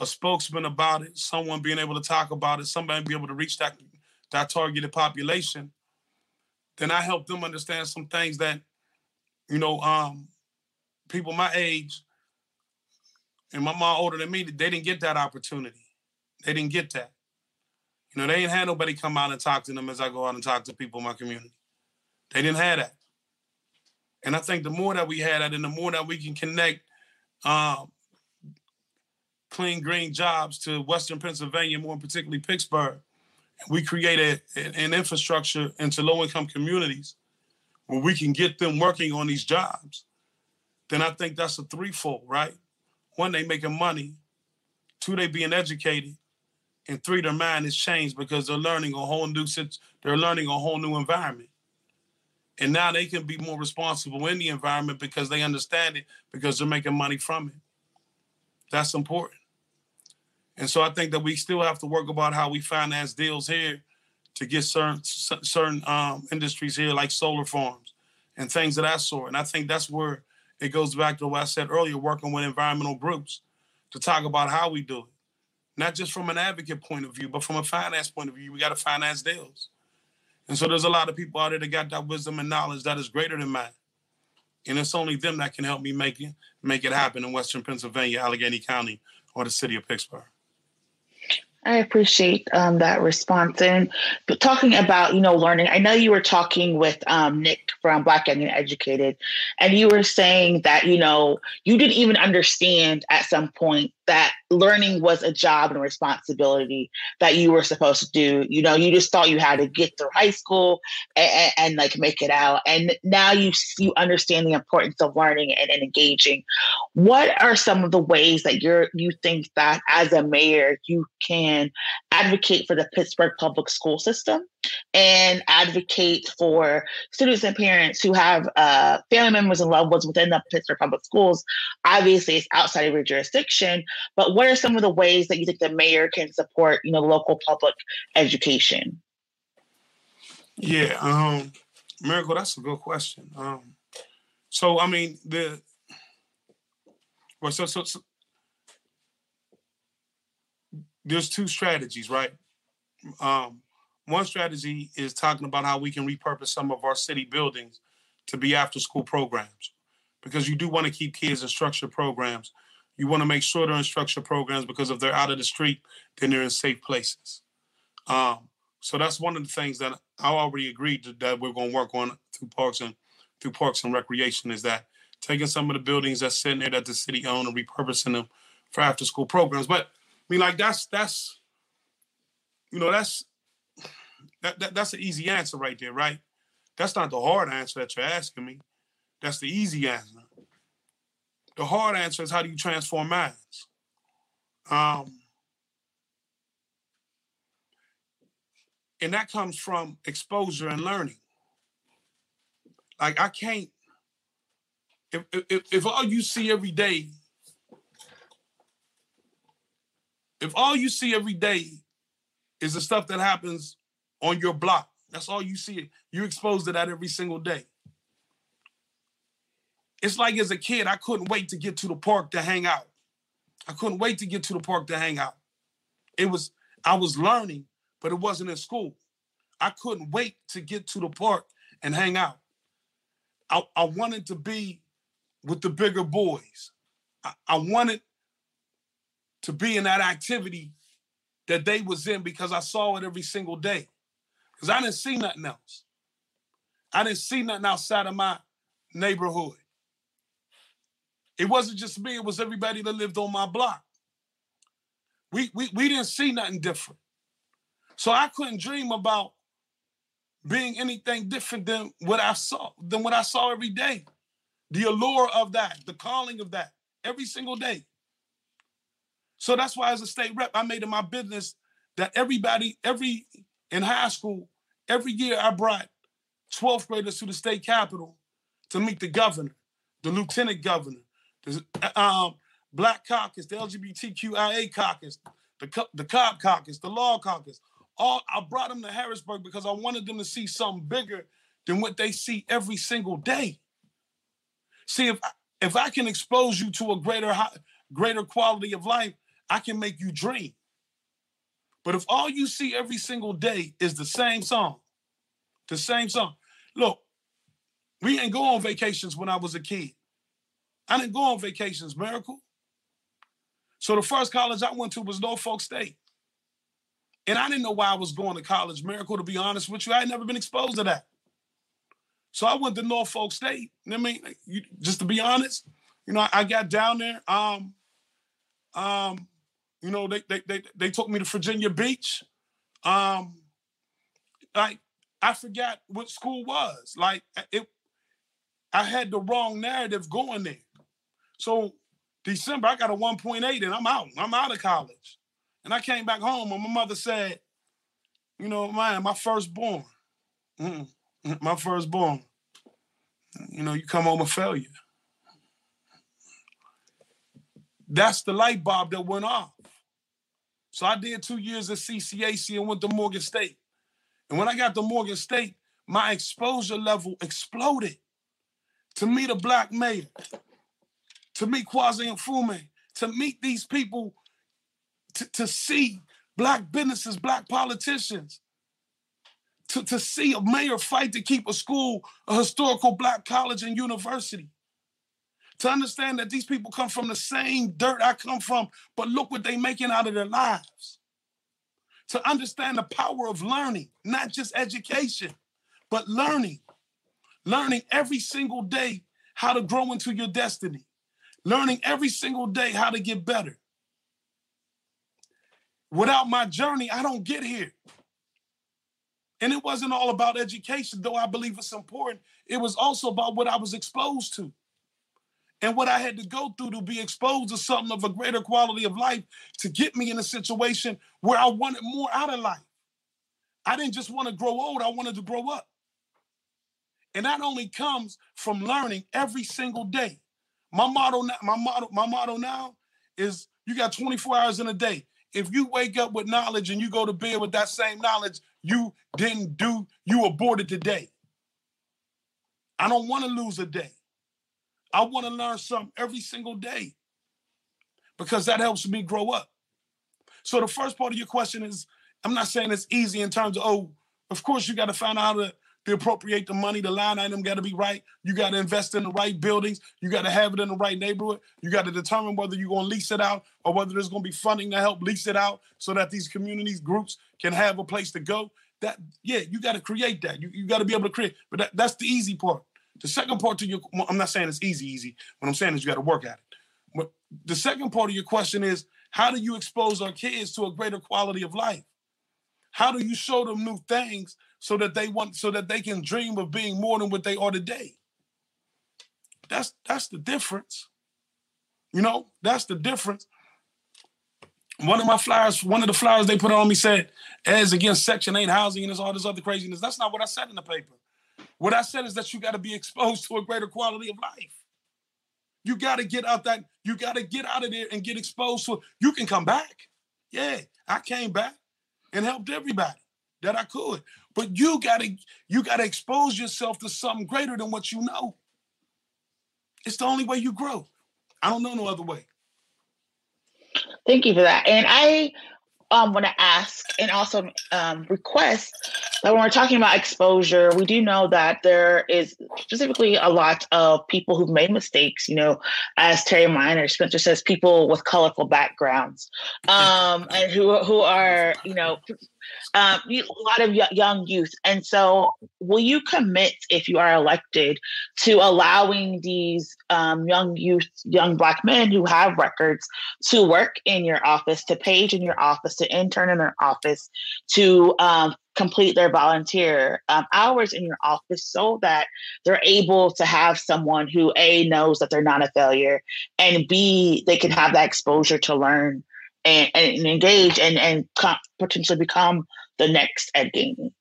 a spokesman about it, someone being able to talk about it, somebody be able to reach that that targeted population, then I help them understand some things that, you know, um, people my age and my mom older than me, they didn't get that opportunity. They didn't get that. You know, they ain't had nobody come out and talk to them as I go out and talk to people in my community. They didn't have that. And I think the more that we had that and the more that we can connect um, clean green jobs to Western Pennsylvania, more particularly Pittsburgh, we create an infrastructure into low income communities where we can get them working on these jobs, then I think that's a threefold, right? One, they making money. Two, they being educated. And three, their mind is changed because they're learning a whole new they're learning a whole new environment. And now they can be more responsible in the environment because they understand it because they're making money from it. That's important. And so I think that we still have to work about how we finance deals here to get certain certain um, industries here, like solar farms and things of that sort. And I think that's where it goes back to what I said earlier, working with environmental groups to talk about how we do it, not just from an advocate point of view, but from a finance point of view. We got to finance deals. And so there's a lot of people out there that got that wisdom and knowledge that is greater than mine. And it's only them that can help me make it make it happen in Western Pennsylvania, Allegheny County, or the city of Pittsburgh. I appreciate um, that response. And talking about, you know, learning, I know you were talking with um, Nick from Black and Educated, and you were saying that, you know, you didn't even understand at some point that learning was a job and a responsibility that you were supposed to do. You know, you just thought you had to get through high school and, and, and like make it out. And now you you understand the importance of learning and, and engaging. What are some of the ways that you're you think that as a mayor you can advocate for the Pittsburgh public school system and advocate for students and parents who have uh, family members and loved ones within the Pittsburgh public schools. Obviously, it's outside of your jurisdiction, but what are some of the ways that you think the mayor can support, you know, local public education? Yeah, um, Miracle, that's a good question. Um, so, I mean, the well, so, so, so there's two strategies, right? Um, one strategy is talking about how we can repurpose some of our city buildings to be after school programs because you do want to keep kids in structured programs. You want to make sure they're in structured programs because if they're out of the street, then they're in safe places. Um, so that's one of the things that I already agreed to, that we're going to work on through parks and through parks and recreation is that taking some of the buildings that's sitting there that the city own and repurposing them for after school programs. But I mean, like that's that's you know that's that, that that's an easy answer right there, right? That's not the hard answer that you're asking me. That's the easy answer. The hard answer is how do you transform minds? Um, and that comes from exposure and learning. Like I can't. If, if, if all you see every day, if all you see every day is the stuff that happens on your block. That's all you see. You're exposed to that every single day. It's like as a kid, I couldn't wait to get to the park to hang out. I couldn't wait to get to the park to hang out. It was, I was learning, but it wasn't in school. I couldn't wait to get to the park and hang out. I, I wanted to be with the bigger boys. I, I wanted to be in that activity that they was in because I saw it every single day because I didn't see nothing else. I didn't see nothing outside of my neighborhood. It wasn't just me, it was everybody that lived on my block. We, we, we didn't see nothing different. So I couldn't dream about being anything different than what I saw, than what I saw every day. The allure of that, the calling of that, every single day. So that's why, as a state rep, I made it my business that everybody, every in high school, Every year I brought 12th graders to the state capitol to meet the governor, the lieutenant governor, the um, Black Caucus, the LGBTQIA caucus, the the Cobb Caucus, the Law Caucus. All I brought them to Harrisburg because I wanted them to see something bigger than what they see every single day. See, if if I can expose you to a greater greater quality of life, I can make you dream. But if all you see every single day is the same song, the same song. Look, we didn't go on vacations when I was a kid. I didn't go on vacations, Miracle. So the first college I went to was Norfolk State. And I didn't know why I was going to college, Miracle, to be honest with you. I had never been exposed to that. So I went to Norfolk State. I mean, just to be honest, you know, I got down there. Um, um, you know, they they they, they took me to Virginia Beach. Um, like I forgot what school was. Like it, I had the wrong narrative going there. So December, I got a 1.8 and I'm out. I'm out of college. And I came back home and my mother said, you know, man, my firstborn, mm my firstborn, you know, you come home a failure. That's the light bulb that went off. So I did two years at CCAC and went to Morgan State. And when I got to Morgan State, my exposure level exploded. To meet a black mayor, to meet Kweisi Mfume, to meet these people, to, to see black businesses, black politicians, to, to see a mayor fight to keep a school, a historical black college and university. To understand that these people come from the same dirt I come from, but look what they're making out of their lives. To understand the power of learning, not just education, but learning. Learning every single day how to grow into your destiny learning every single day how to get better. Without my journey, I don't get here. And it wasn't all about education, though I believe it's important. It was also about what I was exposed to and what I had to go through to be exposed to something of a greater quality of life to get me in a situation where I wanted more out of life. I didn't just want to grow old, I wanted to grow up. And that only comes from learning every single day. My motto my motto, my motto now is you got 24 hours in a day. If you wake up with knowledge and you go to bed with that same knowledge, you didn't do, you aborted today. I don't want to lose a day. I want to learn something every single day because that helps me grow up. So the first part of your question is, I'm not saying it's easy in terms of, oh, of course you got to find out how to to appropriate the money. The line item got to be right. You got to invest in the right buildings. You got to have it in the right neighborhood. You got to determine whether you're going to lease it out or whether there's going to be funding to help lease it out so that these communities groups can have a place to go. That yeah, you got to create that. You, you got to be able to create. But that, that's the easy part. The second part to your I'm not saying it's easy, easy. What I'm saying is you got to work at it. But the second part of your question is how do you expose our kids to a greater quality of life? How do you show them new things so that they want so that they can dream of being more than what they are today. That's that's the difference. You know, that's the difference. One of my flyers, one of the flyers they put on me said, as against Section 8 housing and all this other craziness. That's not what I said in the paper. What I said is that you got to be exposed to a greater quality of life. You got to get out that, you got to get out of there and get exposed it. You can come back. Yeah, I came back and helped everybody that I could. But you gotta you gotta expose yourself to something greater than what you know. It's the only way you grow. I don't know no other way. Thank you for that. And I um, want to ask and also um, request that when we're talking about exposure, we do know that there is specifically a lot of people who've made mistakes. You know, as Terry Miner Spencer says, people with colorful backgrounds, um, and who who are you know um, a lot of young youth. And so, will you commit, if you are elected, to allowing these um, young youth, young Black men who have records to work in your office, to page in your office, to intern in their office, to um, complete their volunteer um, hours in your office so that they're able to have someone who A knows that they're not a failure and B they can have that exposure to learn and, and engage and, and potentially become the next Ed Gainey.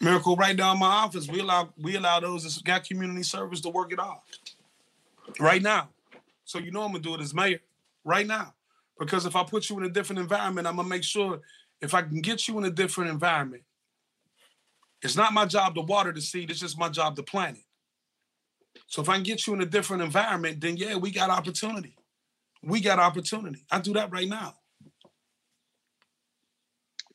Miracle, right now in my office, we allow we allow those that got community service to work it off. Right now. So you know I'm gonna do it as mayor right now. Because if I put you in a different environment, I'm gonna make sure if I can get you in a different environment, it's not my job to water the seed, it's just my job to plant it. So if I can get you in a different environment, then yeah, we got opportunity. We got opportunity. I do that right now.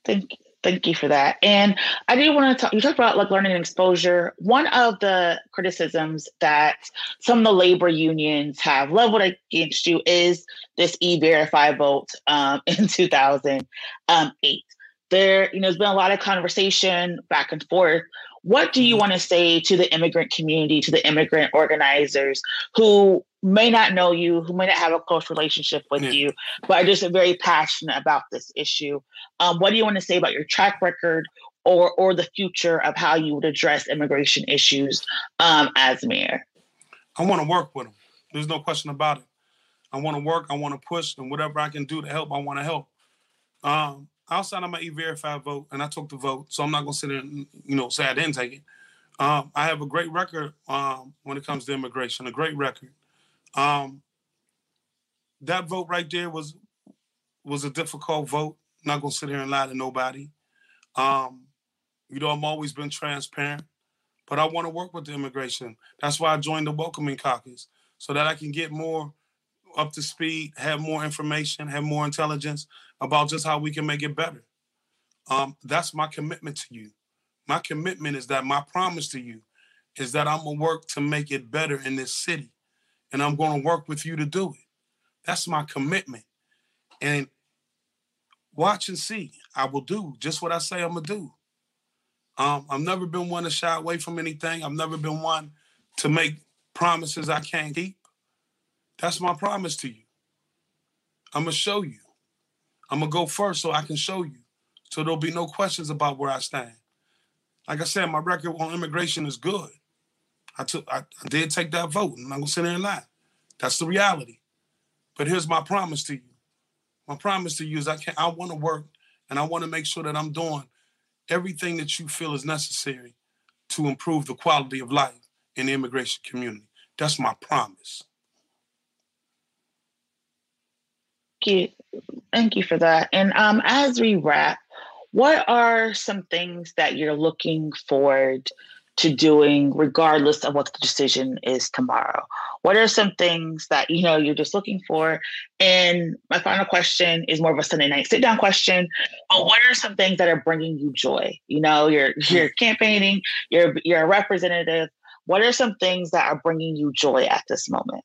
Thank you. Thank you for that. And I do want to talk, you talked about like learning and exposure. One of the criticisms that some of the labor unions have leveled against you is this e-verify vote um, in 2008. There, you know, there's been a lot of conversation back and forth. What do you mm-hmm. want to say to the immigrant community, to the immigrant organizers who may not know you, who may not have a close relationship with yeah. you, but are just very passionate about this issue. Um, what do you want to say about your track record or or the future of how you would address immigration issues um, as mayor? I want to work with them. There's no question about it. I want to work. I want to push, and whatever I can do to help, I want to help. Um, outside of my e-verify vote, and I took the vote, so I'm not gonna sit there and you know say I didn't take it. Um, I have a great record um, when it comes to immigration, a great record. Um, that vote right there was was a difficult vote. I'm not gonna sit here and lie to nobody. Um, you know, I'm always been transparent, but I want to work with the immigration. That's why I joined the welcoming caucus so that I can get more up to speed, have more information, have more intelligence about just how we can make it better. Um, that's my commitment to you. My commitment is that my promise to you is that I'm gonna work to make it better in this city and I'm to work with you to do it. That's my commitment. And watch and see. I will do just what I say I'm gonna do. Um, I've never been one to shy away from anything. I've never been one to make promises I can't keep. That's my promise to you. I'm gonna show you. I'm gonna go first so I can show you. So there'll be no questions about where I stand. Like I said, my record on immigration is good. I took I, I did take that vote. And I'm gonna sit there and lie. That's the reality. But here's my promise to you. My promise to you is I can I want to work and I want to make sure that I'm doing everything that you feel is necessary to improve the quality of life in the immigration community. That's my promise. Thank you. Thank you for that. And um, as we wrap, what are some things that you're looking forward to doing regardless of what the decision is tomorrow what are some things that you know you're just looking for and my final question is more of a sunday night sit down question but what are some things that are bringing you joy you know you're you're campaigning you're you're a representative what are some things that are bringing you joy at this moment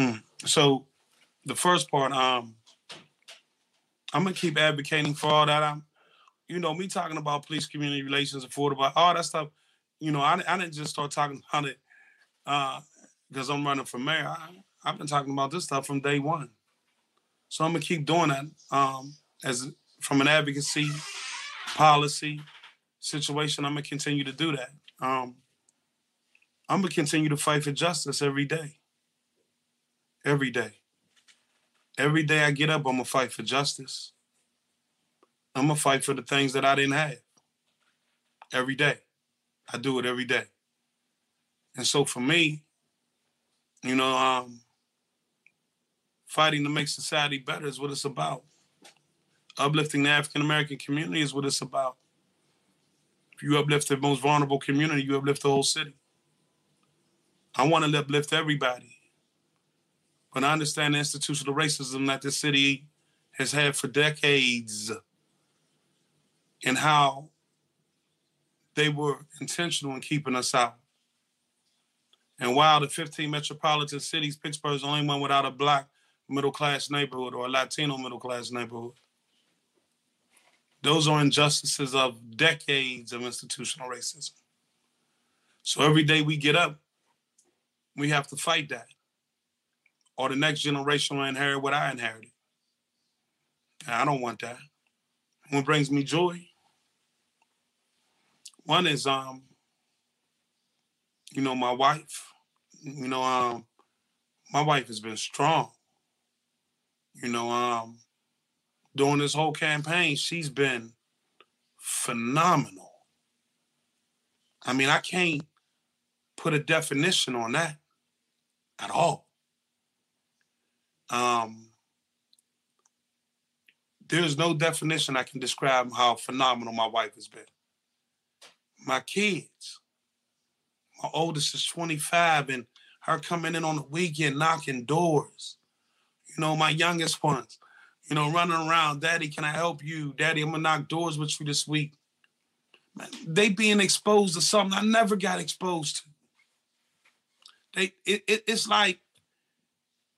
mm. so the first part um I'm gonna keep advocating for all that. I'm, you know, me talking about police community relations, affordable, all that stuff. You know, I, I didn't just start talking about it because uh, I'm running for mayor. I, I've been talking about this stuff from day one. So I'm gonna keep doing that um, as from an advocacy, policy situation. I'm gonna continue to do that. Um, I'm gonna continue to fight for justice every day. Every day. Every day I get up, I'm gonna fight for justice. I'm gonna fight for the things that I didn't have. Every day. I do it every day. And so for me, you know, um, fighting to make society better is what it's about. Uplifting the African American community is what it's about. If you uplift the most vulnerable community, you uplift the whole city. I want to uplift everybody. But I understand the institutional racism that this city has had for decades and how they were intentional in keeping us out. And while the 15 metropolitan cities, Pittsburgh is the only one without a black middle class neighborhood or a Latino middle class neighborhood. Those are injustices of decades of institutional racism. So every day we get up, we have to fight that or the next generation will inherit what I inherited. And I don't want that. What brings me joy? One is um, you know, my wife. You know, um, my wife has been strong. You know, um, during this whole campaign, she's been phenomenal. I mean, I can't put a definition on that at all. Um, there's no definition I can describe how phenomenal my wife has been. My kids, my oldest is 25, and her coming in on the weekend knocking doors. You know, my youngest ones, you know, running around, Daddy, can I help you? Daddy, I'm gonna knock doors with you this week. Man, they being exposed to something I never got exposed to. They it, it, it's like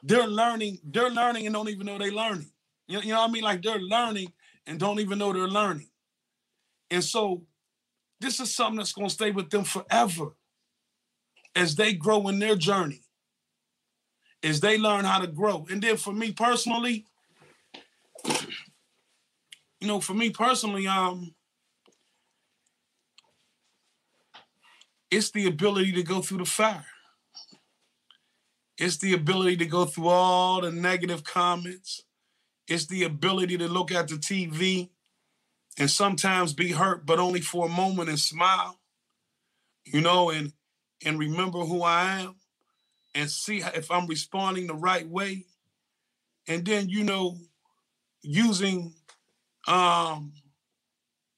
they're learning, they're learning and don't even know they're learning. You know, you know what I mean? Like they're learning and don't even know they're learning. And so this is something that's gonna stay with them forever as they grow in their journey, as they learn how to grow. And then for me personally, you know, for me personally, um, it's the ability to go through the fire. It's the ability to go through all the negative comments. It's the ability to look at the TV and sometimes be hurt, but only for a moment and smile, you know, and and remember who I am and see if I'm responding the right way. And then, you know, using um,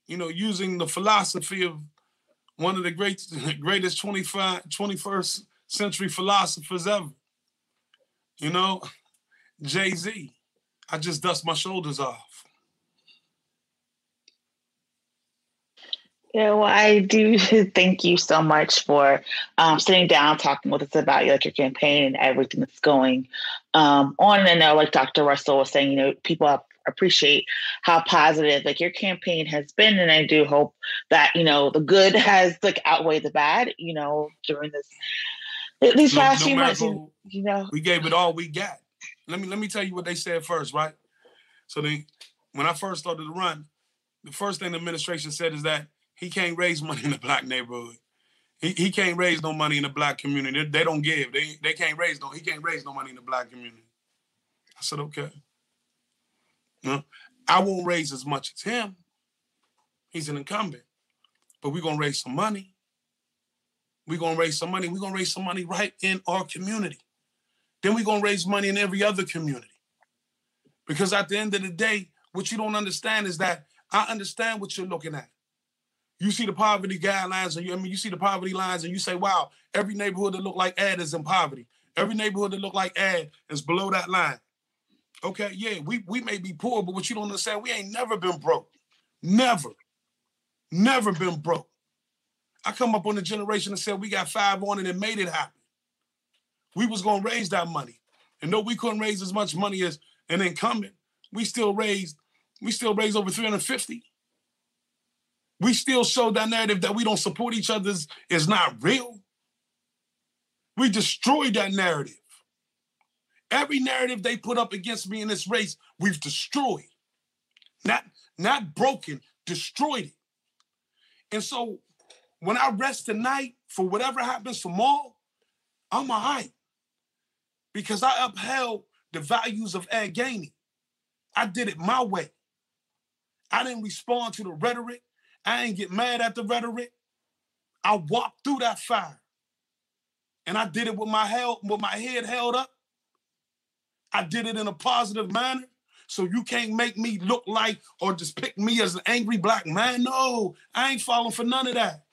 you know, using the philosophy of one of the great greatest 25, 21st century philosophers ever. You know, Jay-Z. I just dust my shoulders off. Yeah, well, I do thank you so much for um, sitting down, talking with us about like your campaign and everything that's going um, on. And I know, like Dr. Russell was saying, you know, people appreciate how positive like your campaign has been, and I do hope that you know the good has like outweighed the bad. You know, during this these past no few months, you, you know, we gave it all we got. Let me let me tell you what they said first, right? So they, when I first started to run, the first thing the administration said is that he can't raise money in the black neighborhood. He, he can't raise no money in the black community. They, they don't give. They they can't raise no. He can't raise no money in the black community. I said okay. No, I won't raise as much as him. He's an incumbent, but we're gonna raise some money. We're gonna raise some money. We're gonna raise some money right in our community. Then we're gonna raise money in every other community. Because at the end of the day, what you don't understand is that I understand what you're looking at. You see the poverty guidelines, and you, I mean, you see the poverty lines, and you say, "Wow, every neighborhood that look like Ad is in poverty. Every neighborhood that look like Ad is below that line." Okay, yeah, we we may be poor, but what you don't understand, we ain't never been broke, never, never been broke. I come up on the generation that said we got five on it and made it happen. We was gonna raise that money, and though we couldn't raise as much money as an incumbent, we still raised we still raised over 350 we still show that narrative that we don't support each other is not real. We destroyed that narrative. Every narrative they put up against me in this race, we've destroyed. Not, not broken, destroyed it. And so when I rest tonight for whatever happens tomorrow, I'm all right. Because I upheld the values of Ed Gainey. I did it my way. I didn't respond to the rhetoric. I ain't get mad at the rhetoric. I walked through that fire. And I did it with my held, with my head held up. I did it in a positive manner. So you can't make me look like or just pick me as an angry black man. No, I ain't falling for none of that.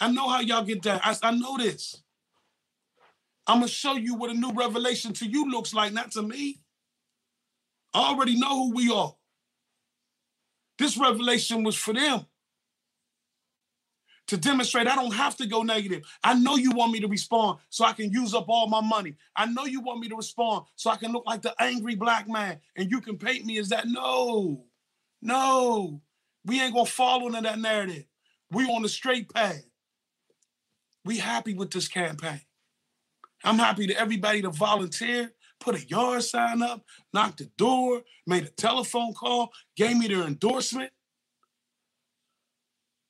I know how y'all get down. I, I know this. I'm gonna show you what a new revelation to you looks like, not to me. I already know who we are. This revelation was for them to demonstrate I don't have to go negative. I know you want me to respond so I can use up all my money. I know you want me to respond so I can look like the angry black man and you can paint me as that. No, no, we ain't gonna fall into that narrative. We on the straight path. We happy with this campaign. I'm happy to everybody to volunteer, put a yard sign up, knocked the door, made a telephone call, gave me their endorsement.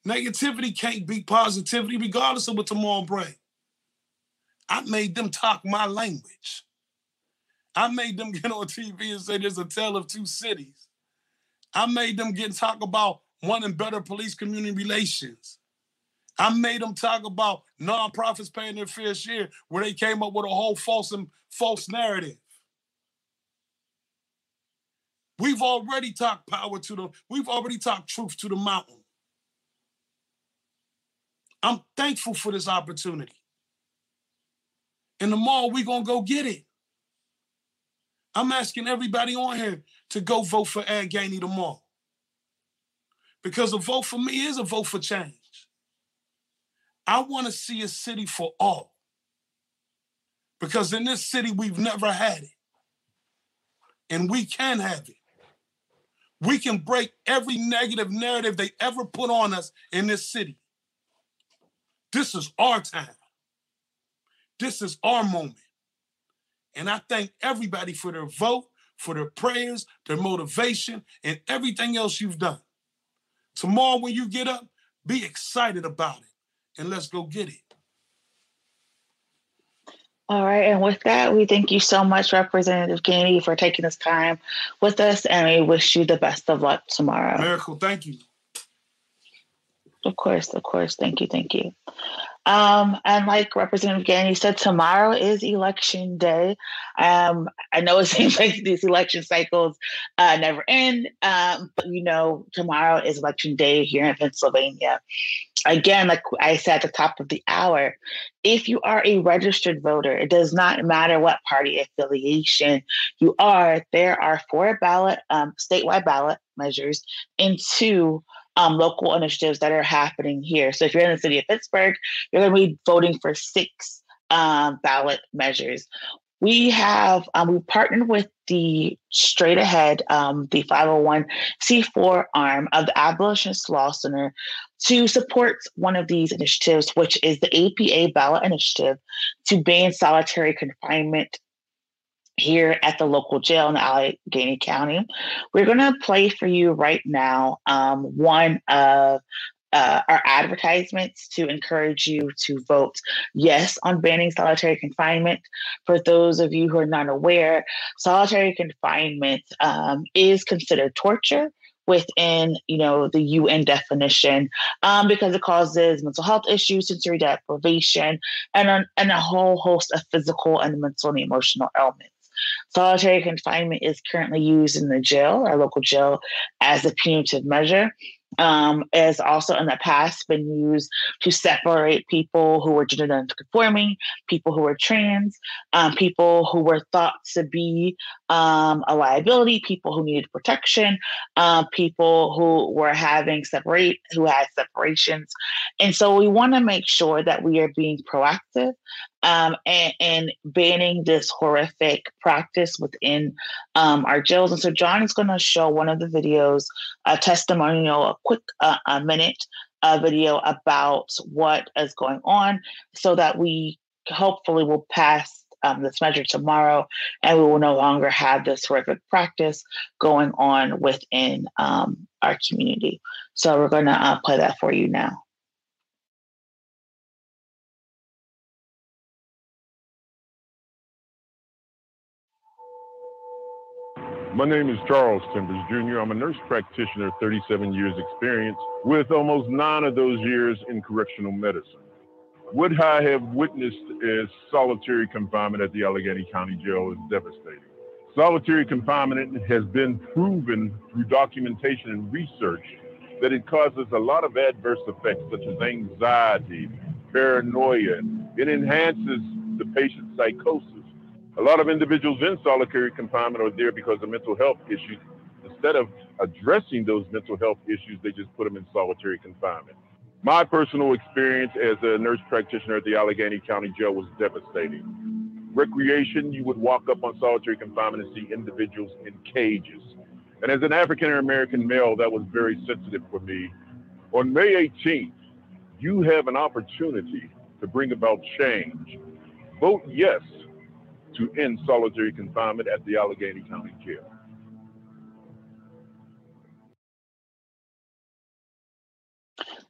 Negativity can't beat positivity, regardless of what tomorrow brings. I made them talk my language. I made them get on TV and say there's a tale of two cities. I made them get talk about wanting better police community relations. I made them talk about nonprofits paying their fair share, where they came up with a whole false and false narrative. We've already talked power to them. We've already talked truth to the mountain. I'm thankful for this opportunity. And tomorrow we're gonna go get it. I'm asking everybody on here to go vote for Ed Gainey tomorrow. Because a vote for me is a vote for change. I want to see a city for all. Because in this city, we've never had it. And we can have it. We can break every negative narrative they ever put on us in this city. This is our time. This is our moment. And I thank everybody for their vote, for their prayers, their motivation, and everything else you've done. Tomorrow, when you get up, be excited about it and let's go get it. All right. And with that, we thank you so much, Representative Gainey, for taking this time with us. And we wish you the best of luck tomorrow. Miracle, thank you. Of course, of course. Thank you, thank you. Um, and like Representative Gainey said, tomorrow is election day. Um, I know it seems like these election cycles uh, never end, um, but you know, tomorrow is election day here in Pennsylvania. Again, like I said at the top of the hour, if you are a registered voter, it does not matter what party affiliation you are, there are four ballot, um, statewide ballot measures and two um, local initiatives that are happening here. So if you're in the city of Pittsburgh, you're going to be voting for six um, ballot measures. We have um, we partnered with the Straight Ahead, um, the 501c4 arm of the Abolitionist Law Center, to support one of these initiatives, which is the APA ballot initiative to ban solitary confinement here at the local jail in Allegheny County. We're going to play for you right now um, one of uh, our advertisements to encourage you to vote yes on banning solitary confinement. For those of you who are not aware, solitary confinement um, is considered torture within you know the UN definition um, because it causes mental health issues, sensory deprivation, and and a whole host of physical and mental and emotional ailments. Solitary confinement is currently used in the jail, our local jail, as a punitive measure. Um, is also in the past been used to separate people who were gender nonconforming, people who were trans, um, people who were thought to be um, a liability, people who needed protection, uh, people who were having separate, who had separations, and so we want to make sure that we are being proactive um, and, and, banning this horrific practice within um, our jails. And so John is going to show one of the videos, a testimonial, a quick uh, a minute uh, video about what is going on so that we hopefully will pass um, this measure tomorrow and we will no longer have this horrific practice going on within um, our community. So we're going to uh, play that for you now. My name is Charles Timbers Jr. I'm a nurse practitioner, 37 years experience, with almost nine of those years in correctional medicine. What I have witnessed is solitary confinement at the Allegheny County Jail is devastating. Solitary confinement has been proven through documentation and research that it causes a lot of adverse effects such as anxiety, paranoia. It enhances the patient's psychosis a lot of individuals in solitary confinement are there because of mental health issues. Instead of addressing those mental health issues, they just put them in solitary confinement. My personal experience as a nurse practitioner at the Allegheny County Jail was devastating. Recreation, you would walk up on solitary confinement and see individuals in cages. And as an African American male, that was very sensitive for me. On May 18th, you have an opportunity to bring about change. Vote yes to end solitary confinement at the Allegheny County Jail.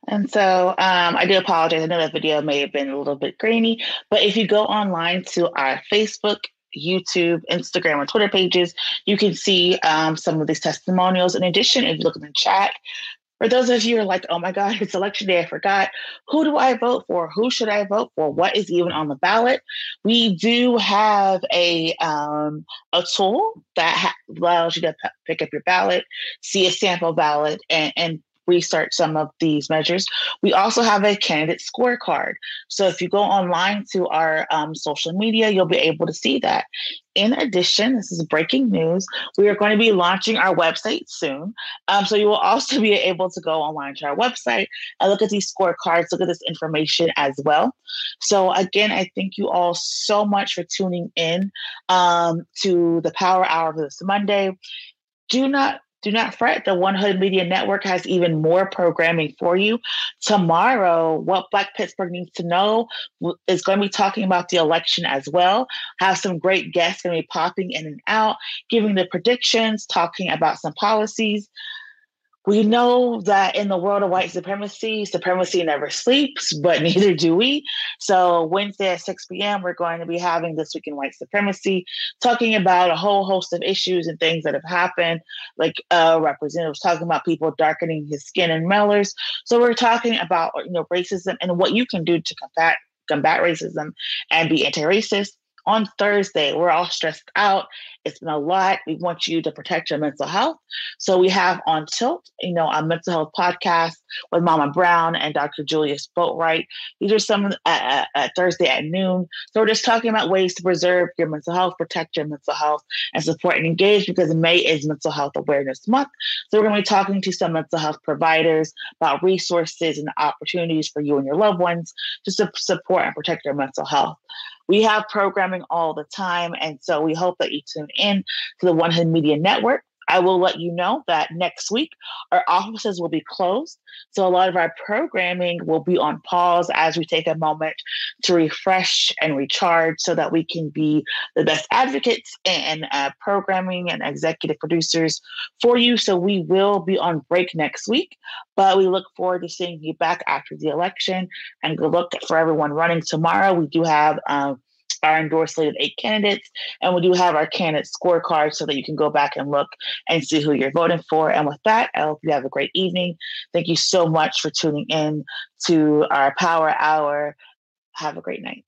And so um, I do apologize. I know that video may have been a little bit grainy, but if you go online to our Facebook, YouTube, Instagram, and Twitter pages, you can see um, some of these testimonials. In addition, if you look in the chat, for those of you who are like, oh my God, it's election day, I forgot. Who do I vote for? Who should I vote for? What is even on the ballot? We do have a um, a tool that ha- allows you to p- pick up your ballot, see a sample ballot, and, and research some of these measures. We also have a candidate scorecard. So if you go online to our um, social media, you'll be able to see that. In addition, this is breaking news. We are going to be launching our website soon. Um, so you will also be able to go online to our website and look at these scorecards, look at this information as well. So again, I thank you all so much for tuning in um, to the Power Hour for this Monday. Do not do not fret. The One Hood Media Network has even more programming for you. Tomorrow, what Black Pittsburgh needs to know is going to be talking about the election as well. Have some great guests going to be popping in and out, giving the predictions, talking about some policies we know that in the world of white supremacy, supremacy never sleeps, but neither do we. So, Wednesday at 6 p.m., we're going to be having This Week in White Supremacy, talking about a whole host of issues and things that have happened, like uh, representatives talking about people darkening his skin and mailers. So, we're talking about you know racism and what you can do to combat combat racism and be anti-racist on Thursday, we're all stressed out. It's been a lot. We want you to protect your mental health. So we have on Tilt, you know, a mental health podcast with Mama Brown and Dr. Julius Boatwright. These are some at, at Thursday at noon. So we're just talking about ways to preserve your mental health, protect your mental health, and support and engage because May is Mental Health Awareness Month. So we're going to be talking to some mental health providers about resources and opportunities for you and your loved ones to support and protect your mental health. We have programming all the time. And so we hope that you tune in to the One Hood Media Network. I will let you know that next week our offices will be closed. So a lot of our programming will be on pause as we take a moment to refresh and recharge so that we can be the best advocates and uh, programming and executive producers for you. So we will be on break next week, but we look forward to seeing you back after the election and good luck for everyone running tomorrow. We do have um, our endorsed slate of eight candidates. And we do have our candidate scorecard so that you can go back and look and see who you're voting for. And with that, I hope you have a great evening. Thank you so much for tuning in to our Power Hour. Have a great night.